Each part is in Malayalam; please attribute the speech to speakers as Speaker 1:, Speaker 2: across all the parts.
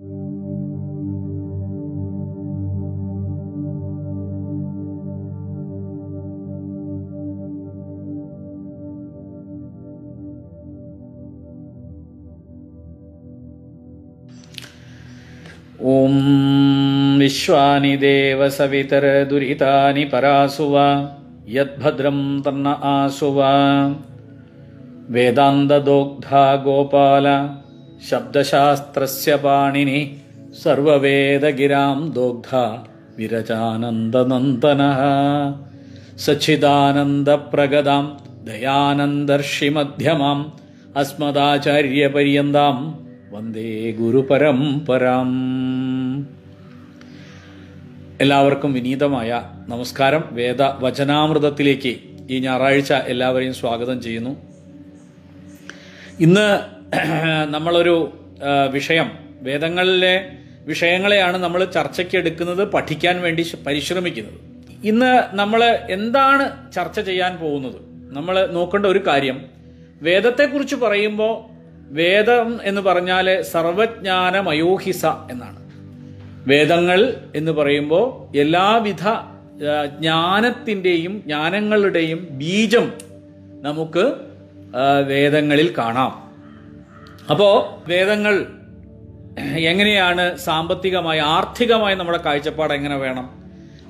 Speaker 1: ॐ विश्वानि देवसवितरदुरितानि परासु वा यद्भद्रं तन्न आसु वा वेदान्तदोग्धा गोपाल ശബ്ദശാസ്ത്രസ്യ പാണിനി സർവവേദഗിരാം ദോഗ്ധ വിരജാനന്ദനന്ദന സച്ചിദാനന്ദപ്രഗതാം ദയാനന്ദർഷിമധ്യമാം അസ്മദാചാര്യപര്യന്താം വന്ദേ ഗുരുപരംപരാം എല്ലാവർക്കും വിനീതമായ നമസ്കാരം. വേദ വചനാമൃതത്തിലേക്ക് ഈ ഞായറാഴ്ച എല്ലാവരെയും സ്വാഗതം ചെയ്യുന്നു. ഇന്ന് നമ്മളൊരു വിഷയം വേദങ്ങളിലെ വിഷയങ്ങളെയാണ് നമ്മൾ ചർച്ചയ്ക്ക് എടുക്കുന്നത് പഠിക്കാൻ വേണ്ടി പരിശ്രമിക്കുന്നത്. ഇന്ന് നമ്മൾ എന്താണ് ചർച്ച ചെയ്യാൻ പോകുന്നത്? നമ്മൾ നോക്കേണ്ട ഒരു കാര്യം വേദത്തെക്കുറിച്ച് പറയുമ്പോൾ വേദം എന്ന് പറഞ്ഞാൽ സർവജ്ഞാനമയോഹിസ എന്നാണ്. വേദങ്ങൾ എന്ന് പറയുമ്പോൾ എല്ലാവിധ ജ്ഞാനത്തിന്റെയും ജ്ഞാനങ്ങളുടെയും ബീജം നമുക്ക് വേദങ്ങളിൽ കാണാം. അപ്പോൾ വേദങ്ങൾ എങ്ങനെയാണ് സാമ്പത്തികമായി ആർത്ഥികമായി നമ്മുടെ കാഴ്ചപ്പാട് എങ്ങനെ വേണം?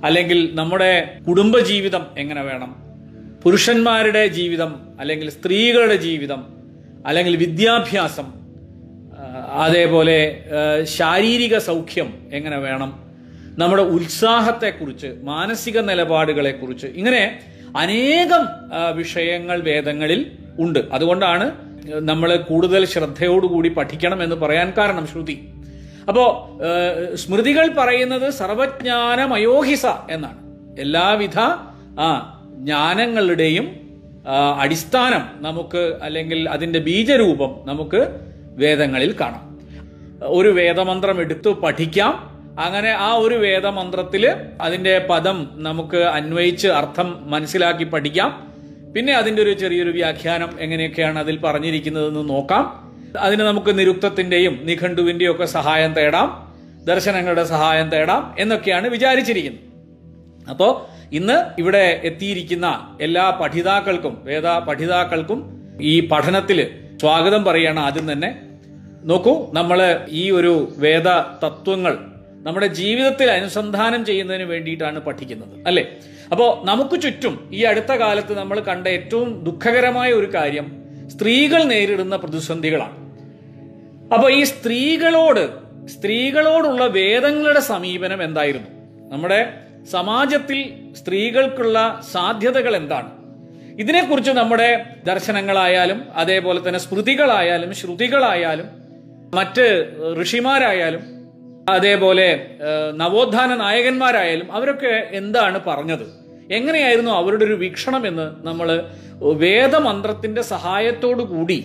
Speaker 1: അല്ലെങ്കിൽ നമ്മുടെ കുടുംബജീവിതം എങ്ങനെ വേണം? പുരുഷന്മാരുടെ ജീവിതം അല്ലെങ്കിൽ സ്ത്രീകളുടെ ജീവിതം അല്ലെങ്കിൽ വിദ്യാഭ്യാസം അതേപോലെ ശാരീരിക സൗഖ്യം എങ്ങനെ വേണം? നമ്മുടെ ഉത്സാഹത്തെക്കുറിച്ച് മാനസിക നിലപാടുകളെക്കുറിച്ച് ഇങ്ങനെ അനേകം വിഷയങ്ങൾ വേദങ്ങളിൽ ഉണ്ട്. അതുകൊണ്ടാണ് നമ്മൾ കൂടുതൽ ശ്രദ്ധയോടുകൂടി പഠിക്കണം എന്ന് പറയാൻ കാരണം ശ്രുതി. അപ്പോ സ്മൃതികൾ പറയുന്നത് സർവജ്ഞാനമയോഹിസ എന്നാണ്. എല്ലാവിധ ആ ജ്ഞാനങ്ങളുടെയും അടിസ്ഥാനം നമുക്ക് അല്ലെങ്കിൽ അതിന്റെ ബീജരൂപം നമുക്ക് വേദങ്ങളിൽ കാണാം. ഒരു വേദമന്ത്രം എടുത്തു പഠിക്കാം. അങ്ങനെ ആ ഒരു വേദമന്ത്രത്തിൽ അതിന്റെ പദം നമുക്ക് അന്വയിച്ച് അർത്ഥം മനസ്സിലാക്കി പഠിക്കാം. പിന്നെ അതിന്റെ ഒരു ചെറിയൊരു വ്യാഖ്യാനം എങ്ങനെയൊക്കെയാണ് അതിൽ പറഞ്ഞിരിക്കുന്നതെന്ന് നോക്കാം. അതിന് നമുക്ക് നിരുക്തത്തിന്റെയും നിഘണ്ടുവിന്റെയും ഒക്കെ സഹായം തേടാം. ദർശനങ്ങളുടെ സഹായം തേടാം എന്നൊക്കെയാണ് വിചാരിച്ചിരിക്കുന്നത്. അപ്പോൾ ഇന്ന് ഇവിടെ എത്തിയിരിക്കുന്ന എല്ലാ പഠിതാക്കൾക്കും വേദ പഠിതാക്കൾക്കും ഈ പഠനത്തിൽ സ്വാഗതം പറയുകയാണ് ആദ്യം തന്നെ. നോക്കൂ നമ്മൾ ഈ ഒരു വേദ തത്വങ്ങൾ നമ്മുടെ ജീവിതത്തിൽ അനുസന്ധാനം ചെയ്യുന്നതിന് വേണ്ടിയിട്ടാണ് പഠിക്കുന്നത് അല്ലെ? അപ്പോ നമുക്ക് ചുറ്റും ഈ അടുത്ത കാലത്ത് നമ്മൾ കണ്ട ഏറ്റവും ദുഃഖകരമായ ഒരു കാര്യം സ്ത്രീകൾ നേരിടുന്ന പ്രതിസന്ധികളാണ്. അപ്പോൾ ഈ സ്ത്രീകളോട് സ്ത്രീകളോടുള്ള വേദങ്ങളുടെ സമീപനം എന്തായിരുന്നു? നമ്മുടെ സമാജത്തിൽ സ്ത്രീകൾക്കുള്ള സാധ്യതകൾ എന്താണ്? ഇതിനെക്കുറിച്ച് നമ്മുടെ ദർശനങ്ങളായാലും അതേപോലെ തന്നെ സ്മൃതികളായാലും ശ്രുതികളായാലും മറ്റ് ഋഷിമാരായാലും അതേപോലെ നവോത്ഥാന നായകന്മാരായാലും അവരൊക്കെ എന്താണ് പറഞ്ഞത്? എങ്ങനെയായിരുന്നു അവരുടെ ഒരു വീക്ഷണം എന്ന് നമ്മൾ വേദമന്ത്രത്തിന്റെ സഹായത്തോടു കൂടി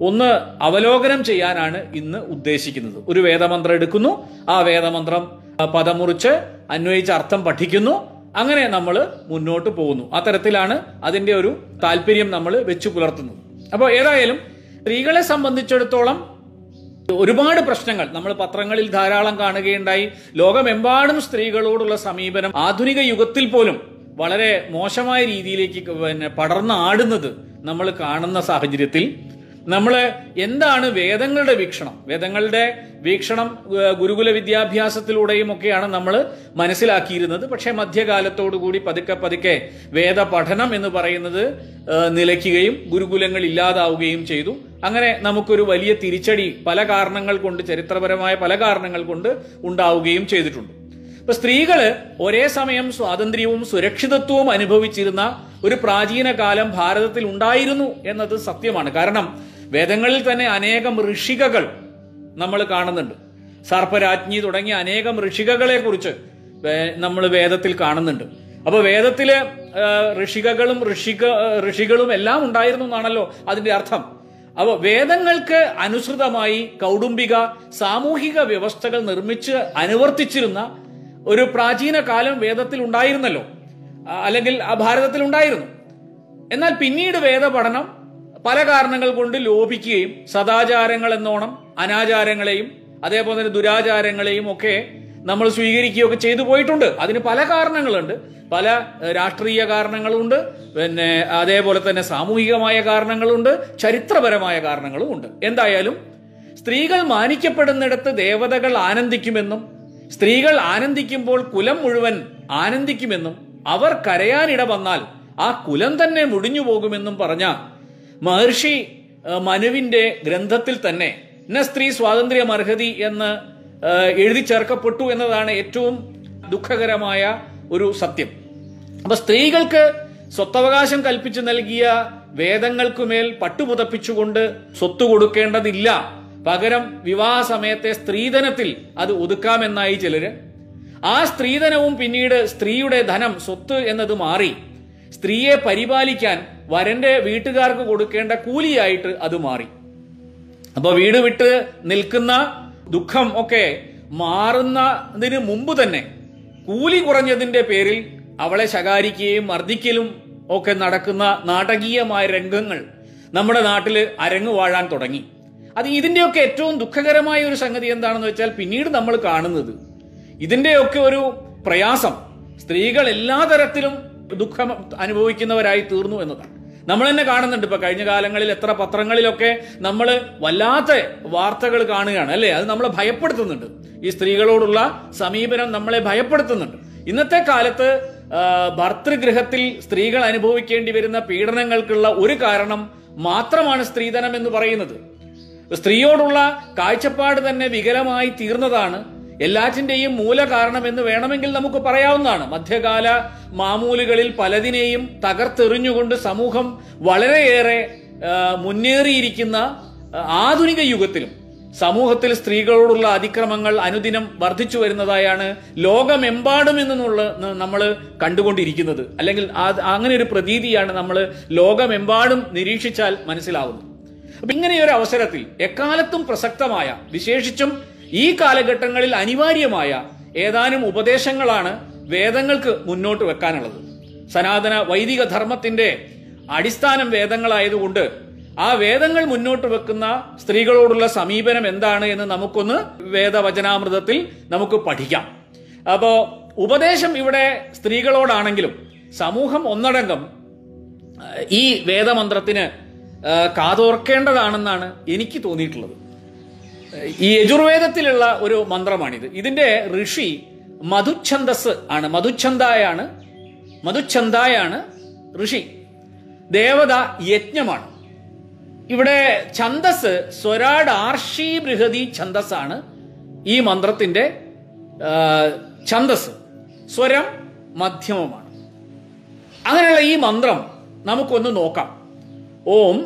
Speaker 1: ഒന്ന് അവലോകനം ചെയ്യാനാണ് ഇന്ന് ഉദ്ദേശിക്കുന്നത്. ഒരു വേദമന്ത്രം എടുക്കുന്നു. ആ വേദമന്ത്രം പദം പദമുറിച്ച് അന്വയിച്ച് അർത്ഥം പഠിക്കുന്നു. അങ്ങനെ നമ്മൾ മുന്നോട്ട് പോകുന്നു. ആ തരത്തിലാണ് അതിന്റെ ഒരു താല്പര്യം നമ്മൾ വെച്ചു പുലർത്തുന്നത്. അപ്പോൾ ഏതായാലും സ്ത്രീകളെ സംബന്ധിച്ചിടത്തോളം ഒരുപാട് പ്രശ്നങ്ങൾ. നമ്മൾ പത്രങ്ങളിൽ ധാരാളം കാണുകയുണ്ടായി. ലോകമെമ്പാടും സ്ത്രീകളോടുള്ള സമീപനം. ആധുനിക യുഗത്തിൽ പോലും വളരെ മോശമായ രീതിയിലേക്ക് പിന്നെ പടർന്നാടുന്നത് നമ്മൾ കാണുന്ന സാഹചര്യത്തിൽ നമ്മൾ എന്താണ് വേദങ്ങളുടെ വീക്ഷണം? വേദങ്ങളുടെ വീക്ഷണം ഗുരുകുല വിദ്യാഭ്യാസത്തിലൂടെയും ഒക്കെയാണ് നമ്മൾ മനസ്സിലാക്കിയിരുന്നത്. പക്ഷേ മധ്യകാലത്തോടുകൂടി പതുക്കെ പതുക്കെ വേദ പഠനം എന്ന് പറയുന്നത് നിലയ്ക്കുകയും ഗുരുകുലങ്ങൾ ഇല്ലാതാവുകയും ചെയ്തു. അങ്ങനെ നമുക്കൊരു വലിയ തിരിച്ചടി പല കാരണങ്ങൾ കൊണ്ട് ചരിത്രപരമായ പല കാരണങ്ങൾ കൊണ്ട് ഉണ്ടാവുകയും ചെയ്തിട്ടുണ്ട്. ഇപ്പൊ സ്ത്രീകൾ ഒരേ സമയം സ്വാതന്ത്ര്യവും സുരക്ഷിതത്വവും അനുഭവിച്ചിരുന്ന ഒരു പ്രാചീന കാലം ഭാരതത്തിൽ ഉണ്ടായിരുന്നു എന്നത് സത്യമാണ്. കാരണം വേദങ്ങളിൽ തന്നെ അനേകം ഋഷികകൾ നമ്മൾ കാണുന്നുണ്ട്. സർപ്പരാജ്ഞി തുടങ്ങിയ അനേകം ഋഷികകളെ കുറിച്ച് നമ്മൾ വേദത്തിൽ കാണുന്നുണ്ട്. അപ്പൊ വേദത്തിലെ ഋഷികകളും ഋഷിക ഋഷികളും എല്ലാം ഉണ്ടായിരുന്നു എന്നാണല്ലോ അതിന്റെ അർത്ഥം. അപ്പോൾ വേദങ്ങൾക്ക് അനുസൃതമായി കൗടുംബിക സാമൂഹിക വ്യവസ്ഥകൾ നിർമ്മിച്ച് അനുവർത്തിച്ചിരുന്ന ഒരു പ്രാചീന കാലം വേദത്തിൽ ഉണ്ടായിരുന്നല്ലോ. അല്ലെങ്കിൽ ഭാരതത്തിൽ ഉണ്ടായിരുന്നു. എന്നാൽ പിന്നീട് വേദപഠനം പല കാരണങ്ങൾ കൊണ്ട് ലോപിക്കുകയും സദാചാരങ്ങൾ എന്നോണം അനാചാരങ്ങളെയും അതേപോലെ തന്നെ ദുരാചാരങ്ങളെയും ഒക്കെ നമ്മൾ സ്വീകരിക്കുകയൊക്കെ ചെയ്തു പോയിട്ടുണ്ട്. അതിന് പല കാരണങ്ങളുണ്ട്. പല രാഷ്ട്രീയ കാരണങ്ങളുണ്ട്. പിന്നെ അതേപോലെ തന്നെ സാമൂഹികമായ കാരണങ്ങളുണ്ട്. ചരിത്രപരമായ കാരണങ്ങളും ഉണ്ട് എന്തായാലും സ്ത്രീകൾ മാനിക്കപ്പെടുന്നിടത്ത് ദേവതകൾ ആനന്ദിക്കുമെന്നും സ്ത്രീകൾ ആനന്ദിക്കുമ്പോൾ കുലം മുഴുവൻ ആനന്ദിക്കുമെന്നും അവർ കരയാനിട വന്നാൽ ആ കുലം തന്നെ മുടിഞ്ഞു പോകുമെന്നും പറഞ്ഞ മഹർഷി മനുവിന്റെ ഗ്രന്ഥത്തിൽ തന്നെ ന സ്ത്രീ സ്വാതന്ത്ര്യം അർഹതി എന്ന് എഴുതി ചേർക്കപ്പെട്ടു എന്നതാണ് ഏറ്റവും ദുഃഖകരമായ ഒരു സത്യം. അപ്പൊ സ്ത്രീകൾക്ക് സ്വത്തവകാശം കൽപ്പിച്ചു നൽകിയ വേദങ്ങൾക്കുമേൽ പട്ടുപുതപ്പിച്ചുകൊണ്ട് സ്വത്ത് കൊടുക്കേണ്ടതില്ല. പകരം വിവാഹ സമയത്തെ സ്ത്രീധനത്തിൽ അത് ഒതുക്കാമെന്നായി ചിലര്. ആ സ്ത്രീധനവും പിന്നീട് സ്ത്രീയുടെ ധനം സ്വത്ത് എന്നത് മാറി. സ്ത്രീയെ പരിപാലിക്കാൻ വരന്റെ വീട്ടുകാർക്ക് കൊടുക്കേണ്ട കൂലിയായിട്ട് അത് മാറി. അപ്പൊ വീട് വിട്ട് നിൽക്കുന്ന ദുഃഖം ഒക്കെ മാറുന്നതിന് മുമ്പ് തന്നെ കൂലി കുറഞ്ഞതിന്റെ പേരിൽ അവളെ ശകാരിക്കുകയും മർദ്ദിക്കലും ഒക്കെ നടക്കുന്ന നാടകീയമായ രംഗങ്ങൾ നമ്മുടെ നാട്ടിൽ അരങ്ങു വാഴാൻ തുടങ്ങി. അത് ഇതിന്റെയൊക്കെ ഏറ്റവും ദുഃഖകരമായ ഒരു സംഗതി എന്താണെന്ന് വെച്ചാൽ പിന്നീട് നമ്മൾ കാണുന്നത് ഇതിന്റെയൊക്കെ ഒരു പ്രയാസം. സ്ത്രീകൾ എല്ലാ തരത്തിലും ദുഃഖം അനുഭവിക്കുന്നവരായി തീർന്നു എന്നതാണ്. നമ്മൾ തന്നെ കാണുന്നുണ്ട് ഇപ്പൊ കഴിഞ്ഞ കാലങ്ങളിൽ എത്ര പത്രങ്ങളിലൊക്കെ നമ്മൾ വല്ലാത്ത വാർത്തകൾ കാണുകയാണ് അല്ലേ? അത് നമ്മളെ ഭയപ്പെടുത്തുന്നുണ്ട്. ഈ സ്ത്രീകളോടുള്ള സമീപനം നമ്മളെ ഭയപ്പെടുത്തുന്നുണ്ട്. ഇന്നത്തെ കാലത്ത് ഭർത്തൃഗൃഹത്തിൽ സ്ത്രീകൾ അനുഭവിക്കേണ്ടി വരുന്ന പീഡനങ്ങൾക്കുള്ള ഒരു കാരണം മാത്രമാണ് സ്ത്രീധനം എന്ന് പറയുന്നത്. സ്ത്രീയോടുള്ള കാഴ്ചപ്പാട് തന്നെ വികലമായി തീർന്നതാണ്. എല്ലാറ്റിന്റെയും മൂല കാരണമെന്ന് വേണമെങ്കിൽ നമുക്ക് പറയാവുന്നതാണ്. മധ്യകാല മാമൂലുകളിൽ പലതിനെയും തകർത്തെറിഞ്ഞുകൊണ്ട് സമൂഹം വളരെയേറെ മുന്നേറിയിരിക്കുന്ന ആധുനിക യുഗത്തിലും സമൂഹത്തിൽ സ്ത്രീകളോടുള്ള അതിക്രമങ്ങൾ അനുദിനം വർദ്ധിച്ചു വരുന്നതായാണ് ലോകമെമ്പാടും എന്നുള്ള നമ്മൾ കണ്ടുകൊണ്ടിരിക്കുന്നത്. അല്ലെങ്കിൽ അങ്ങനെ ഒരു പ്രതീതിയാണ് നമ്മൾ ലോകമെമ്പാടും നിരീക്ഷിച്ചാൽ മനസ്സിലാവുന്നത്. അപ്പൊ ഇങ്ങനെ ഒരു അവസരത്തിൽ എക്കാലത്തും പ്രസക്തമായ വിശേഷിച്ചും ഈ കാലഘട്ടങ്ങളിൽ അനിവാര്യമായ ഏതാനും ഉപദേശങ്ങളാണ് വേദങ്ങൾക്ക് മുന്നോട്ട് വെക്കാനുള്ളത്. സനാതന വൈദിക ധർമ്മത്തിന്റെ അടിസ്ഥാനം വേദങ്ങളായതുകൊണ്ട് ആ വേദങ്ങൾ മുന്നോട്ട് വെക്കുന്ന സ്ത്രീകളോടുള്ള സമീപനം എന്താണ് എന്ന് നമുക്കൊന്ന് വേദവചനാമൃതത്തിൽ നമുക്ക് പഠിക്കാം. അപ്പോ ഉപദേശം ഇവിടെ സ്ത്രീകളോടാണെങ്കിലും സമൂഹം ഒന്നടങ്കം ഈ വേദമന്ത്രത്തിന് കാതോർക്കേണ്ടതാണെന്നാണ് എനിക്ക് തോന്നിയിട്ടുള്ളത്. ഈ യജുർവേദത്തിലുള്ള ഒരു മന്ത്രമാണിത്. ഇതിന്റെ ഋഷി മധുഛന്ദസ് ആണ്. മധുഛന്ദായാണ് മധുഛന്ദായാണ് ഋഷി. ദേവത യജ്ഞമാണ്. ഇവിടെ ഛന്ദസ് സ്വരാട് ആർഷി ബൃഹതി ആണ് ഈ മന്ത്രത്തിന്റെ ഛന്ദസ്. സ്വരം മധ്യമമാണ്. അങ്ങനെയുള്ള ഈ മന്ത്രം നമുക്കൊന്ന് നോക്കാം. ഓം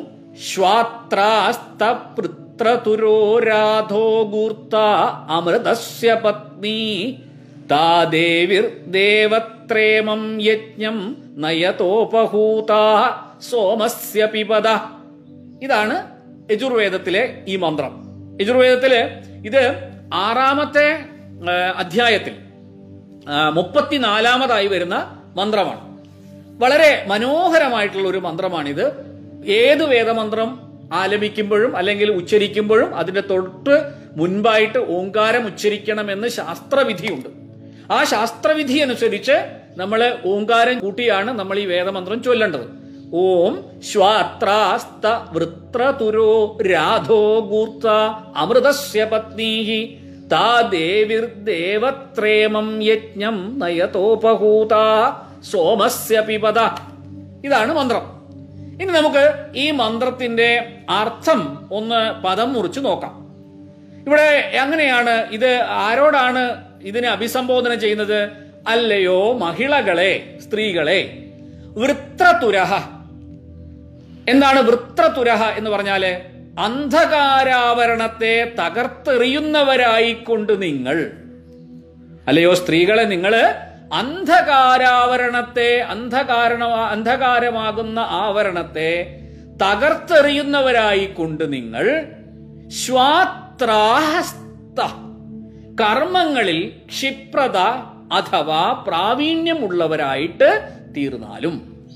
Speaker 1: ശ്വാത്രാസ്തപൃത്രതുരോ രാധോ ഗൂർത്ത അമൃതസ്യ പത്നി താ ദേവിർ ദേവത്രേമം യജ്ഞം നയതോപഹൂത സോമസ്യ പിപദ ഇതാണ് യജുർവേദത്തിലെ ഈ മന്ത്രം. യജുർവേദത്തിൽ ഇത് ആറാമത്തെ അധ്യായത്തിൽ മുപ്പത്തിനാലാമതായി വരുന്ന മന്ത്രമാണ്. വളരെ മനോഹരമായിട്ടുള്ള ഒരു മന്ത്രമാണിത്. ഏത് വേദമന്ത്രം ആലപിക്കുമ്പോഴും അല്ലെങ്കിൽ ഉച്ചരിക്കുമ്പോഴും അതിന്റെ തൊട്ട് മുൻപായിട്ട് ഓങ്കാരം ഉച്ചരിക്കണമെന്ന് ശാസ്ത്രവിധിയുണ്ട്. ആ ശാസ്ത്രവിധി അനുസരിച്ച് നമ്മൾ ഓങ്കാരം കൂട്ടിയാണ് നമ്മൾ ഈ വേദമന്ത്രം ചൊല്ലേണ്ടത്. ഓം ശ്വാത്രാസ്ത വൃത്രതുരോ രാധോ ഗൂർത്ത അമൃതസ്യ പത്നീഹി താ ദേവിർ ദേവത്രേമം യജ്ഞം നയതോപഹൂത സോമസ്യ പിപത ഇതാണ് മന്ത്രം. ഇനി നമുക്ക് ഈ മന്ത്രത്തിന്റെ അർത്ഥം ഒന്ന് പദം മുറിച്ച് നോക്കാം. ഇവിടെ എങ്ങനെയാണ് ഇത് ആരോടാണ് ഇതിനെ അഭിസംബോധന ചെയ്യുന്നത്? അല്ലയോ മഹിളകളെ സ്ത്രീകളെ വൃത്രതുരഹ. എന്താണ് വൃത്രതുരഹ എന്ന് പറഞ്ഞാൽ? അന്ധകാരാവരണത്തെ തകർത്തെറിയുന്നവരായിക്കൊണ്ട് നിങ്ങൾ. അല്ലയോ സ്ത്രീകളെ നിങ്ങൾ അന്ധകാരാവരണത്തെ അന്ധകാരണ അന്ധകാരമാകുന്ന ആവരണത്തെ തകർത്തെറിയുന്നവരായി കൊണ്ട് നിങ്ങൾ സ്വാത്രാഹസ്ത കർമ്മങ്ങളിൽ ക്ഷിപ്രത അഥവാ പ്രാവീണ്യമുള്ളവരായിട്ട് തീർന്നാലും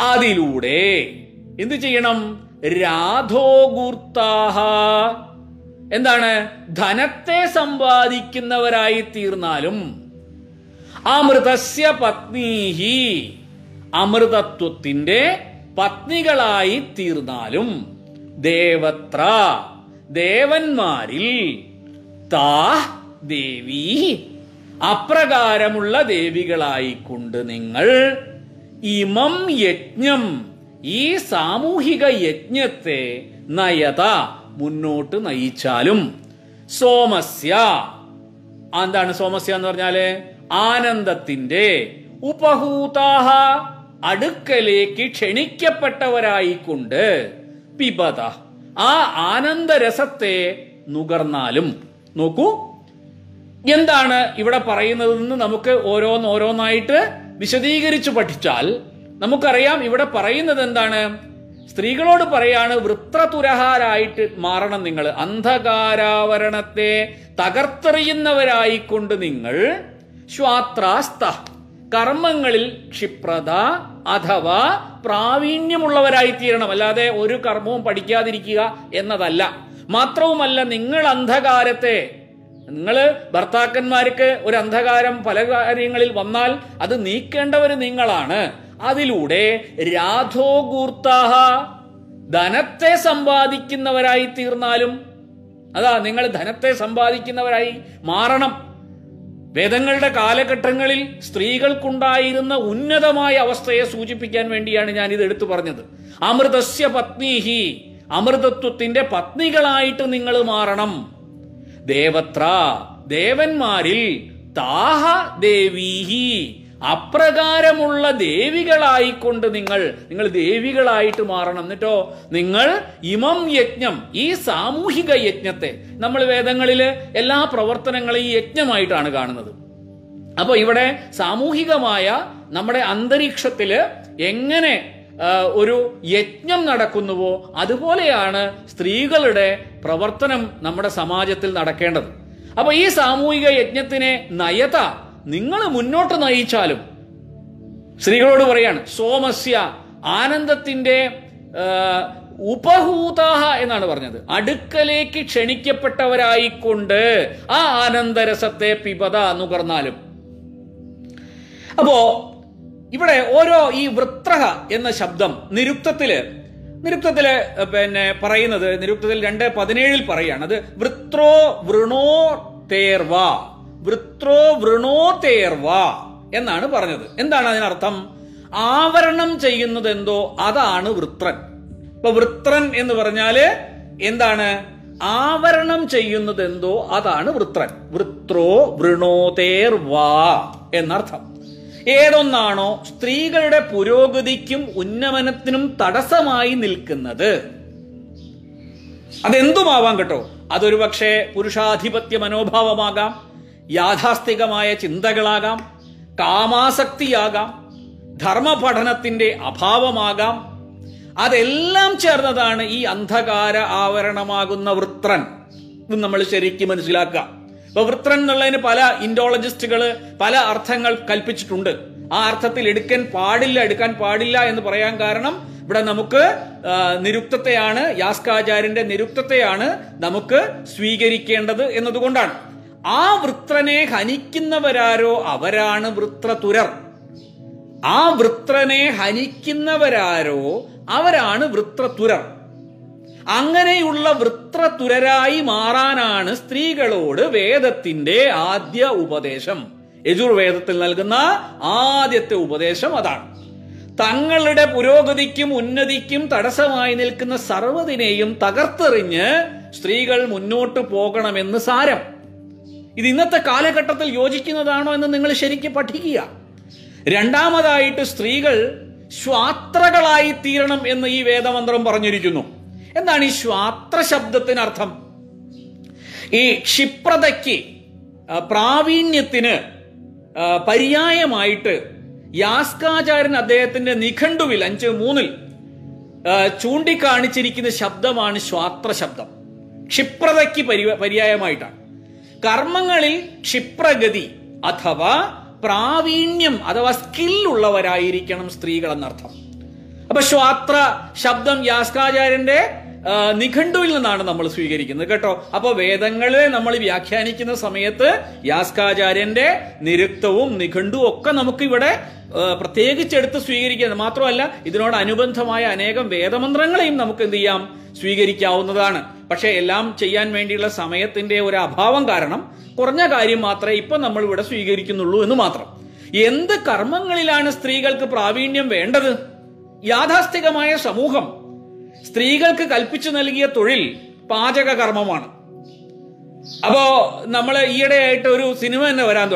Speaker 1: അതിലൂടെ എന്തു ചെയ്യണം? രാധോഗൂർത്താഹ. എന്താണ്? ധനത്തെ സമ്പാദിക്കുന്നവരായി തീർന്നാലും അമൃതസ്യ പത്നീഹി. അമൃതത്വത്തിന്റെ പത്നികളായി തീർന്നാലും ദേവത്ര ദേവന്മാരിൽ താ ദേവി. അപ്രകാരമുള്ള ദേവികളായിക്കൊണ്ട് നിങ്ങൾ ഇമം യജ്ഞം ഈ സാമൂഹിക യജ്ഞത്തെ നയത മുന്നോട്ട് നയിച്ചാലും സോമസ്യ. എന്താണ് സോമസ്യ എന്ന് പറഞ്ഞാൽ? ആനന്ദത്തിന്റെ ഉപഹൂതാഹ അടുക്കലേക്ക് ക്ഷണിക്കപ്പെട്ടവരായിക്കൊണ്ട് പിബത ആ ആനന്ദരസത്തെ നുകർന്നാലും. നോക്കൂ എന്താണ് ഇവിടെ പറയുന്നതെന്ന് നമുക്ക് ഓരോന്നോരോന്നായിട്ട് വിശദീകരിച്ചു പഠിച്ചാൽ നമുക്കറിയാം ഇവിടെ പറയുന്നത് എന്താണ്? സ്ത്രീകളോട് പറയാണ് വൃത്രതുരഹാരായിട്ട് മാറണം നിങ്ങൾ അന്ധകാരാവരണത്തെ തകർത്തെറിയുന്നവരായിക്കൊണ്ട് നിങ്ങൾ ശ്വാത്രാസ്ത. കർമ്മങ്ങളിൽ ക്ഷിപ്രത അഥവാ പ്രാവീണ്യമുള്ളവരായി തീരണം അല്ലാതെ ഒരു കർമ്മവും പഠിക്കാതിരിക്കുക എന്നതല്ല. മാത്രവുമല്ല നിങ്ങൾ അന്ധകാരത്തെ നിങ്ങൾ ഭർത്താക്കന്മാർക്ക് ഒരു അന്ധകാരം പല കാര്യങ്ങളിൽ വന്നാൽ അത് നീക്കേണ്ടവർ നിങ്ങളാണ്. അതിലൂടെ രാധോകൂർത്താഹ ധനത്തെ സമ്പാദിക്കുന്നവരായി തീർന്നാലും അതാ നിങ്ങൾ ധനത്തെ സമ്പാദിക്കുന്നവരായി മാറണം. വേദങ്ങളുടെ കാലഘട്ടങ്ങളിൽ സ്ത്രീകൾക്കുണ്ടായിരുന്ന ഉന്നതമായ അവസ്ഥയെ സൂചിപ്പിക്കാൻ വേണ്ടിയാണ് ഞാൻ ഇത് എടുത്തു പറഞ്ഞത്. അമൃതസ്യ പത്നീഹി അമൃതത്വത്തിന്റെ പത്നികളായിട്ട് നിങ്ങൾ മാറണം. ദേവത്ര ദേവന്മാരിൽ താഹ ദേവീഹി അപ്രകാരമുള്ള ദേവികളായിക്കൊണ്ട് നിങ്ങൾ നിങ്ങൾ ദേവികളായിട്ട് മാറണം. എന്നിട്ടോ നിങ്ങൾ ഇമം യജ്ഞം ഈ സാമൂഹിക യജ്ഞത്തെ നമ്മൾ വേദങ്ങളിൽ എല്ലാ പ്രവർത്തനങ്ങളെയും യജ്ഞമായിട്ടാണ് കാണുന്നത്. അപ്പൊ ഇവിടെ സാമൂഹികമായ നമ്മുടെ അന്തരീക്ഷത്തിൽ എങ്ങനെ ഒരു യജ്ഞം നടക്കുന്നുവോ അതുപോലെയാണ് സ്ത്രീകളുടെ പ്രവർത്തനം നമ്മുടെ സമാജത്തിൽ നടക്കേണ്ടത്. അപ്പൊ ഈ സാമൂഹിക യജ്ഞത്തിനെ നയത നിങ്ങൾ മുന്നോട്ട് നയിച്ചാലും. സ്ത്രീകളോട് പറയാണ് സോമസ്യ ആനന്ദത്തിന്റെ ഉപഹൂതാഹ എന്നാണ് പറഞ്ഞത്. അടുക്കലേക്ക് ക്ഷണിക്കപ്പെട്ടവരായിക്കൊണ്ട് ആ ആനന്ദരസത്തെ പിപത നുകർന്നാലും അപ്പോ ഇവിടെ ഓരോ ഈ വൃത്രഹ എന്ന ശബ്ദം നിരുക്തത്തിൽ നിരുക്തത്തിൽ പിന്നെ പറയുന്നത് നിരുക്തത്തിൽ രണ്ട് പതിനേഴിൽ പറയാണ്. അത് വൃത്രോ വൃണോ തേർവ. വൃത്രോ വൃണോ തേർവ എന്നാണ് പറഞ്ഞത്. എന്താണ് അതിനർത്ഥം? ആവരണം ചെയ്യുന്നത് എന്തോ അതാണ് വൃത്രൻ. ഇപ്പൊ വൃത്രൻ എന്ന് പറഞ്ഞാൽ എന്താണ്? ആവരണം ചെയ്യുന്നത് എന്തോ അതാണ് വൃത്രൻ. വൃത്രോ വൃണോതേർ വാ എന്നർത്ഥം. ഏതൊന്നാണോ സ്ത്രീകളുടെ പുരോഗതിക്കും ഉന്നമനത്തിനും തടസ്സമായി നിൽക്കുന്നത്. അതെന്തുമാവാം കേട്ടോ? അതൊരു പക്ഷേ പുരുഷാധിപത്യ മനോഭാവമാകാം. യാഥാസ്ഥികമായ ചിന്തകളാകാം കാമാസക്തിയാകാം ധർമ്മപഠനത്തിന്റെ അഭാവമാകാം. അതെല്ലാം ചേർന്നതാണ് ഈ അന്ധകാര ആവരണമാകുന്ന വൃത്രൻ ഇത് നമ്മൾ ശരിക്കും മനസ്സിലാക്കുക. ഇപ്പൊ വൃത്രൻ എന്നുള്ളതിന് പല ഇൻഡോളജിസ്റ്റുകൾ പല അർത്ഥങ്ങൾ കൽപ്പിച്ചിട്ടുണ്ട്. ആ അർത്ഥത്തിൽ എടുക്കാൻ പാടില്ല എടുക്കാൻ പാടില്ല എന്ന് പറയാൻ കാരണം ഇവിടെ നമുക്ക് നിരുക്തത്തെയാണ് യാസ്കാചാര്യന്റെ നിരുക്തത്തെയാണ് നമുക്ക് സ്വീകരിക്കേണ്ടത് എന്നതുകൊണ്ടാണ്. ആ വൃത്രനെ ഹനിക്കുന്നവരാരോ അവരാണ് വൃത്രതുരർ. ആ വൃത്രനെ ഹനിക്കുന്നവരാരോ അവരാണ് വൃത്രതുരർ. അങ്ങനെയുള്ള വൃത്രതുരരായി മാറാനാണ് സ്ത്രീകളോട് വേദത്തിന്റെ ആദ്യ ഉപദേശം. യജുർവേദത്തിൽ നൽകുന്ന ആദ്യത്തെ ഉപദേശം അതാണ്. തങ്ങളുടെ പുരോഗതിക്കും ഉന്നതിക്കും തടസ്സമായി നിൽക്കുന്ന സർവതിനെയും തകർത്തെറിഞ്ഞ് സ്ത്രീകൾ മുന്നോട്ട് പോകണമെന്ന് സാരം. ഇത് ഇന്നത്തെ കാലഘട്ടത്തിൽ യോജിക്കുന്നതാണോ എന്ന് നിങ്ങൾ ശരിക്കും പഠിക്കുക. രണ്ടാമതായിട്ട് സ്ത്രീകൾ ശ്വാത്രകളായി തീരണം എന്ന് ഈ വേദമന്ത്രം പറഞ്ഞിരിക്കുന്നു. എന്താണ് ഈ ശ്വാത്ര ശബ്ദത്തിനർത്ഥം? ഈ ക്ഷിപ്രതയ്ക്ക് പ്രാവീണ്യത്തിന് പര്യായമായിട്ട് യാസ്കാചാരൻ അദ്ദേഹത്തിന്റെ നിഘണ്ടുവിൽ അഞ്ച് മൂന്നിൽ ചൂണ്ടിക്കാണിച്ചിരിക്കുന്ന ശബ്ദമാണ് ശ്വാത്ര ശബ്ദം. ക്ഷിപ്രതയ്ക്ക് പരി- പര്യായമായിട്ടാണ്. കർമ്മങ്ങളിൽ ക്ഷിപ്രഗതി അഥവാ പ്രാവീണ്യം അഥവാ സ്കിൽ ഉള്ളവരായിരിക്കണം സ്ത്രീകൾ എന്നർത്ഥം അപ്പൊ ശ്വാത്ര ശബ്ദം യാസ്കാചാര്യന്റെ നിഘണ്ടുവിൽ നിന്നാണ് നമ്മൾ സ്വീകരിക്കുന്നത് കേട്ടോ? അപ്പോൾ വേദങ്ങളെ നമ്മൾ വ്യാഖ്യാനിക്കുന്ന സമയത്ത് യാസ്കാചാര്യന്റെ നിരുക്തവും നിഘണ്ടുവും ഒക്കെ നമുക്ക് ഇവിടെ പ്രത്യേകിച്ച് എടുത്ത് സ്വീകരിക്കുന്നത് മാത്രമല്ല ഇതിനോട് അനുബന്ധമായ അനേകം വേദമന്ത്രങ്ങളെയും നമുക്ക് എന്ത് ചെയ്യാം? സ്വീകരിക്കാവുന്നതാണ്. പക്ഷേ എല്ലാം ചെയ്യാൻ വേണ്ടിയുള്ള സമയത്തിന്റെ ഒരു അഭാവം കാരണം കുറഞ്ഞ കാര്യം മാത്രമേ ഇപ്പൊ നമ്മൾ ഇവിടെ സ്വീകരിക്കുന്നുള്ളൂ എന്ന് മാത്രം. എന്ത് കർമ്മങ്ങളിലാണ് സ്ത്രീകൾക്ക് പ്രാവീണ്യം വേണ്ടത്? യാഥാസ്ഥികമായ സമൂഹം സ്ത്രീകൾക്ക് കൽപ്പിച്ചു നൽകിയ തൊഴിൽ പാചക കർമ്മമാണ് അപ്പോ നമ്മൾ ഈയിടെയായിട്ട് ഒരു സിനിമ തന്നെ വരാൻ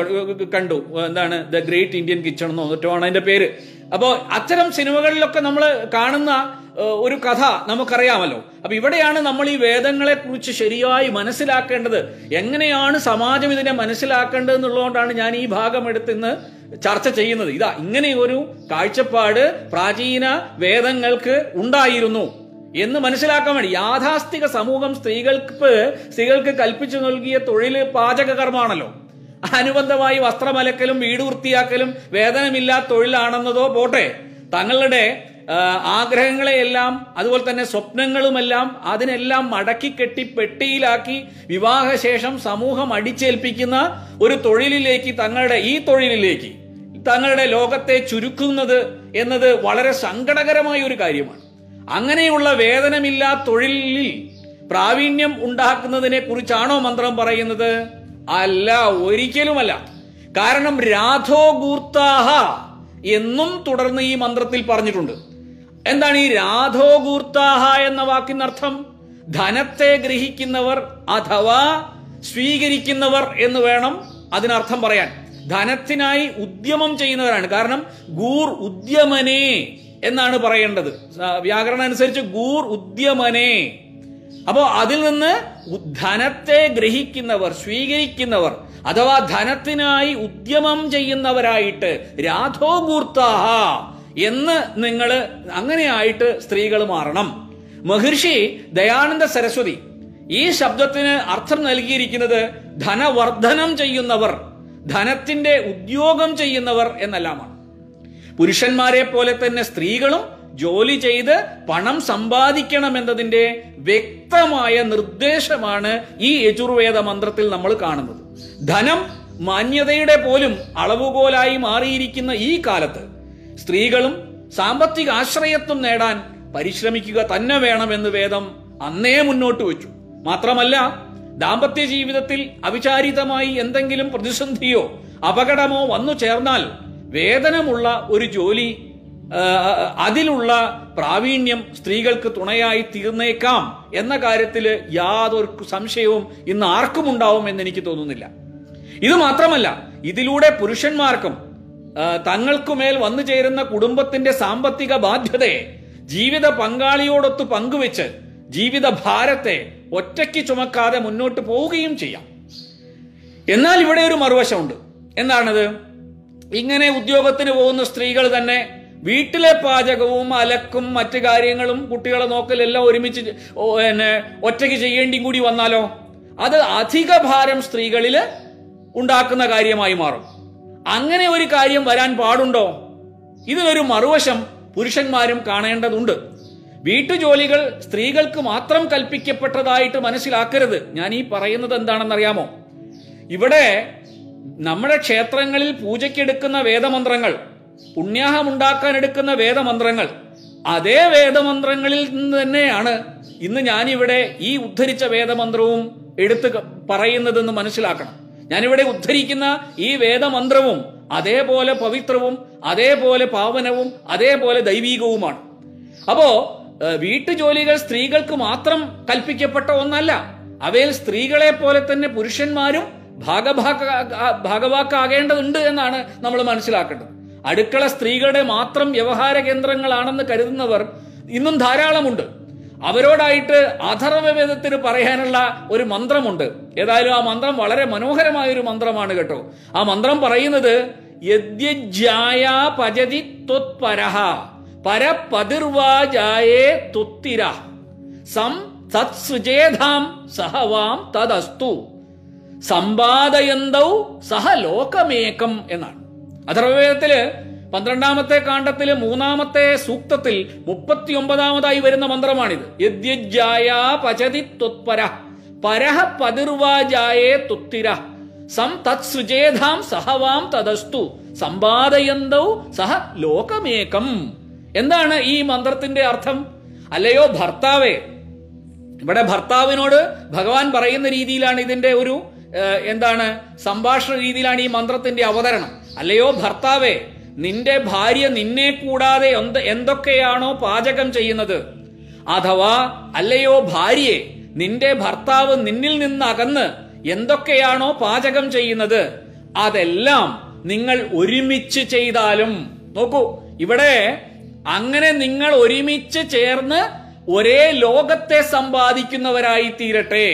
Speaker 1: കണ്ടു. എന്താണ്? ദ ഗ്രേറ്റ് ഇന്ത്യൻ കിച്ചൺ എന്ന് തോന്നിട്ടുമാണ് അതിന്റെ പേര്. അപ്പോ അത്തരം സിനിമകളിലൊക്കെ നമ്മൾ കാണുന്ന ഒരു കഥ നമുക്കറിയാമല്ലോ. അപ്പൊ ഇവിടെയാണ് നമ്മൾ ഈ വേദങ്ങളെ കുറിച്ച് ശരിയായി മനസ്സിലാക്കേണ്ടത്. എങ്ങനെയാണ് സമാജം ഇതിനെ മനസ്സിലാക്കേണ്ടത് എന്നുള്ളതുകൊണ്ടാണ് ഞാൻ ഈ ഭാഗം എടുത്ത് ഇന്ന് ചർച്ച ചെയ്യുന്നത്. ഇതാ ഇങ്ങനെ ഒരു കാഴ്ചപ്പാട് പ്രാചീന വേദങ്ങൾക്ക് ഉണ്ടായിരുന്നു. എന്ന് മനസ്സിലാക്കാൻ വേണ്ടി യാഥാസ്ഥിക സമൂഹം സ്ത്രീകൾക്ക് സ്ത്രീകൾക്ക് കൽപ്പിച്ചു നൽകിയ തൊഴിൽ പാചക കർമ്മമാണല്ലോ അനുബന്ധമായി വസ്ത്രമലക്കലും വീട് വൃത്തിയാക്കലും വേതനമില്ലാത്ത തൊഴിലാണെന്നതോ പോട്ടെ. തങ്ങളുടെ ആഗ്രഹങ്ങളെയെല്ലാം അതുപോലെ തന്നെ സ്വപ്നങ്ങളുമെല്ലാം അതിനെല്ലാം മടക്കി കെട്ടി പെട്ടിയിലാക്കി വിവാഹശേഷം സമൂഹം അടിച്ചേൽപ്പിക്കുന്ന ഒരു തൊഴിലിലേക്ക് തങ്ങളുടെ ഈ തൊഴിലിലേക്ക് തങ്ങളുടെ ലോകത്തെ ചുരുക്കുന്നത് എന്നത് വളരെ സങ്കടകരമായ ഒരു കാര്യമാണ്. അങ്ങനെയുള്ള വേതനമില്ലാ തൊഴിലിൽ പ്രാവീണ്യം ഉണ്ടാക്കുന്നതിനെ കുറിച്ചാണോ മന്ത്രം പറയുന്നത്? അല്ല ഒരിക്കലുമല്ല. കാരണം രാധോ ഗൂർത്താഹ എന്നും തുടർന്ന് ഈ മന്ത്രത്തിൽ പറഞ്ഞിട്ടുണ്ട്. എന്താണ് ഈ രാധോ ഗൂർത്താഹ എന്ന വാക്കിനർത്ഥം? ധനത്തെ ഗ്രഹിക്കുന്നവർ അഥവാ സ്വീകരിക്കുന്നവർ എന്ന് വേണം അതിനർത്ഥം പറയാൻ. ധനത്തിനായി ഉദ്യമം ചെയ്യുന്നവരാണ്. കാരണം ഗൂർ ഉദ്യമനേ എന്നാണ് പറയേണ്ടത്. വ്യാകരണം അനുസരിച്ച് ഗൂർ ഉദ്യമനേ. അപ്പോ അതിൽ നിന്ന് ധനത്തെ ഗ്രഹിക്കുന്നവർ സ്വീകരിക്കുന്നവർ അഥവാ ധനത്തിനായി ഉദ്യമം ചെയ്യുന്നവരായിട്ട് രാധോ ഗൂർത്താഹ എന്ന് നിങ്ങൾ അങ്ങനെയായിട്ട് സ്ത്രീകൾ മാറണം. മഹർഷി ദയാനന്ദ സരസ്വതി ഈ ശബ്ദത്തിന് അർത്ഥം നൽകിയിരിക്കുന്നത് ധനവർദ്ധനം ചെയ്യുന്നവർ ധനത്തിന്റെ ഉദ്യോഗം ചെയ്യുന്നവർ എന്നെല്ലാമാണ്. പുരുഷന്മാരെ പോലെ തന്നെ സ്ത്രീകളും ജോലി ചെയ്ത് പണം സമ്പാദിക്കണം എന്നതിന്റെ വ്യക്തമായ നിർദ്ദേശമാണ് ഈ യജുർവേദ മന്ത്രത്തിൽ നമ്മൾ കാണുന്നത്. ധനം മാന്യതയുടെ പോലും അളവുകോലായി മാറിയിരിക്കുന്ന ഈ കാലത്ത് സ്ത്രീകളും സാമ്പത്തിക ആശ്രയത്വം നേടാൻ പരിശ്രമിക്കുക തന്നെ വേണമെന്ന് വേദം അന്നേ മുന്നോട്ട് വെച്ചു. മാത്രമല്ല ദാമ്പത്യ ജീവിതത്തിൽ അവിചാരിതമായി എന്തെങ്കിലും പ്രതിസന്ധിയോ അപകടമോ വന്നു ചേർന്നാൽ വേതനമുള്ള ഒരു ജോലി അതിലുള്ള പ്രാവീണ്യം സ്ത്രീകൾക്ക് തുണയായി തീർന്നേക്കാം എന്ന കാര്യത്തിൽ യാതൊരു സംശയവും ഇന്ന് ആർക്കും ഉണ്ടാവും എന്ന് എനിക്ക് തോന്നുന്നില്ല. ഇത് മാത്രമല്ല ഇതിലൂടെ പുരുഷന്മാർക്കും തങ്ങൾക്കുമേൽ വന്നു ചേരുന്ന കുടുംബത്തിന്റെ സാമ്പത്തിക ബാധ്യതയെ ജീവിത പങ്കാളിയോടൊത്ത് പങ്കുവെച്ച് ജീവിത ഭാരത്തെ ഒറ്റയ്ക്ക് ചുമക്കാതെ മുന്നോട്ട് പോവുകയും ചെയ്യാം. എന്നാൽ ഇവിടെ ഒരു മറുവശമുണ്ട്. എന്താണത്? ഇങ്ങനെ ഉദ്യോഗത്തിന് പോകുന്ന സ്ത്രീകൾ തന്നെ വീട്ടിലെ പാചകവും അലക്കും മറ്റു കാര്യങ്ങളും കുട്ടികളെ നോക്കലെല്ലാം ഒരുമിച്ച് പിന്നെ ഒറ്റയ്ക്ക് ചെയ്യേണ്ടി കൂടി വന്നാലോ? അത് അധിക ഭാരം സ്ത്രീകളിൽ ഉണ്ടാക്കുന്ന കാര്യമായി മാറും. അങ്ങനെ ഒരു കാര്യം വരാൻ പാടുണ്ടോ? ഇതിനൊരു മറുവശം പുരുഷന്മാരും കാണേണ്ടതുണ്ട്. വീട്ടുജോലികൾ സ്ത്രീകൾക്ക് മാത്രം കൽപ്പിക്കപ്പെട്ടതായിട്ട് മനസ്സിലാക്കരുത്. ഞാൻ ഈ പറയുന്നത് എന്താണെന്നറിയാമോ? ഇവിടെ നമ്മുടെ ക്ഷേത്രങ്ങളിൽ പൂജയ്ക്കെടുക്കുന്ന വേദമന്ത്രങ്ങൾ പുണ്യാഹമുണ്ടാക്കാൻ എടുക്കുന്ന വേദമന്ത്രങ്ങൾ അതേ വേദമന്ത്രങ്ങളിൽ നിന്ന് തന്നെയാണ് ഇന്ന് ഞാനിവിടെ ഈ ഉദ്ധരിച്ച വേദമന്ത്രവും എടുത്ത് പറയുന്നതെന്ന് മനസ്സിലാക്കണം. ഞാനിവിടെ ഉദ്ധരിക്കുന്ന ഈ വേദമന്ത്രവും അതേപോലെ പവിത്രവും അതേപോലെ പാവനവും അതേപോലെ ദൈവീകവുമാണ്. അപ്പോ വീട്ടുജോലികൾ സ്ത്രീകൾക്ക് മാത്രം കൽപ്പിക്കപ്പെട്ട ഒന്നല്ല. അവയിൽ സ്ത്രീകളെ പോലെ തന്നെ പുരുഷന്മാരും ഭാഗഭാക്ക ഭാഗവാക്കാകേണ്ടതുണ്ട് എന്നാണ് നമ്മൾ മനസ്സിലാക്കേണ്ടത്. അടുക്കള സ്ത്രീകളുടെ മാത്രം വ്യവഹാര കേന്ദ്രങ്ങളാണെന്ന് കരുതുന്നവർ ഇന്നും ധാരാളമുണ്ട്. അവരോടായിട്ട് അഥർവവേദത്തിന് പറയാനുള്ള ഒരു മന്ത്രമുണ്ട്. ഏതായാലും ആ മന്ത്രം വളരെ മനോഹരമായ ഒരു മന്ത്രമാണ് കേട്ടോ. ആ മന്ത്രം പറയുന്നത് യദ്യജായ പജതി ത്വത്പരഹ പരപതിർവാജായേ തുത്തിര സം തത്സുജേധാം സഹവാം തദസ്തു. സമ്പാദയന്തൗ സഹ ലോകമേകം എന്നാണ്. അഥർവവേദത്തിൽ പന്ത്രണ്ടാമത്തെ കാണ്ഡത്തിൽ മൂന്നാമത്തെ സൂക്തത്തിൽ മുപ്പത്തിയൊമ്പതാമതായി വരുന്ന മന്ത്രമാണിത്. യദ്യജായ പചതി ത്വത്പര പരഹ പതിർവാജായേ തുത്തിര സം തത്സൃജേധാം സഹവാം തദസ്തു സമ്പാദയന്തൗ സഹ ലോകമേകം. എന്താണ് ഈ മന്ത്രത്തിന്റെ അർത്ഥം? അല്ലയോ ഭർത്താവേ ഇവിടെ ഭർത്താവിനോട് ഭഗവാൻ പറയുന്ന രീതിയിലാണ് ഇതിന്റെ ഒരു എന്താണ്? സംഭാഷണ രീതിയിലാണ് ഈ മന്ത്രത്തിന്റെ അവതരണം. അല്ലയോ ഭർത്താവേ നിന്റെ ഭാര്യ നിന്നെ കൂടാതെ എന്ത് എന്തൊക്കെയാണോ പാചകം ചെയ്യുന്നത്? അഥവാ അല്ലയോ ഭാര്യയെ നിന്റെ ഭർത്താവ് നിന്നിൽ നിന്ന് അകന്ന് എന്തൊക്കെയാണോ പാചകം ചെയ്യുന്നത്? അതെല്ലാം നിങ്ങൾ ഒരുമിച്ച് ചെയ്താലും. നോക്കൂ ഇവിടെ അങ്ങനെ നിങ്ങൾ ഒരുമിച്ച് ചേർന്ന് ഒരേ ലോകത്തെ സമ്പാദിക്കുന്നവരായി തീരട്ടെ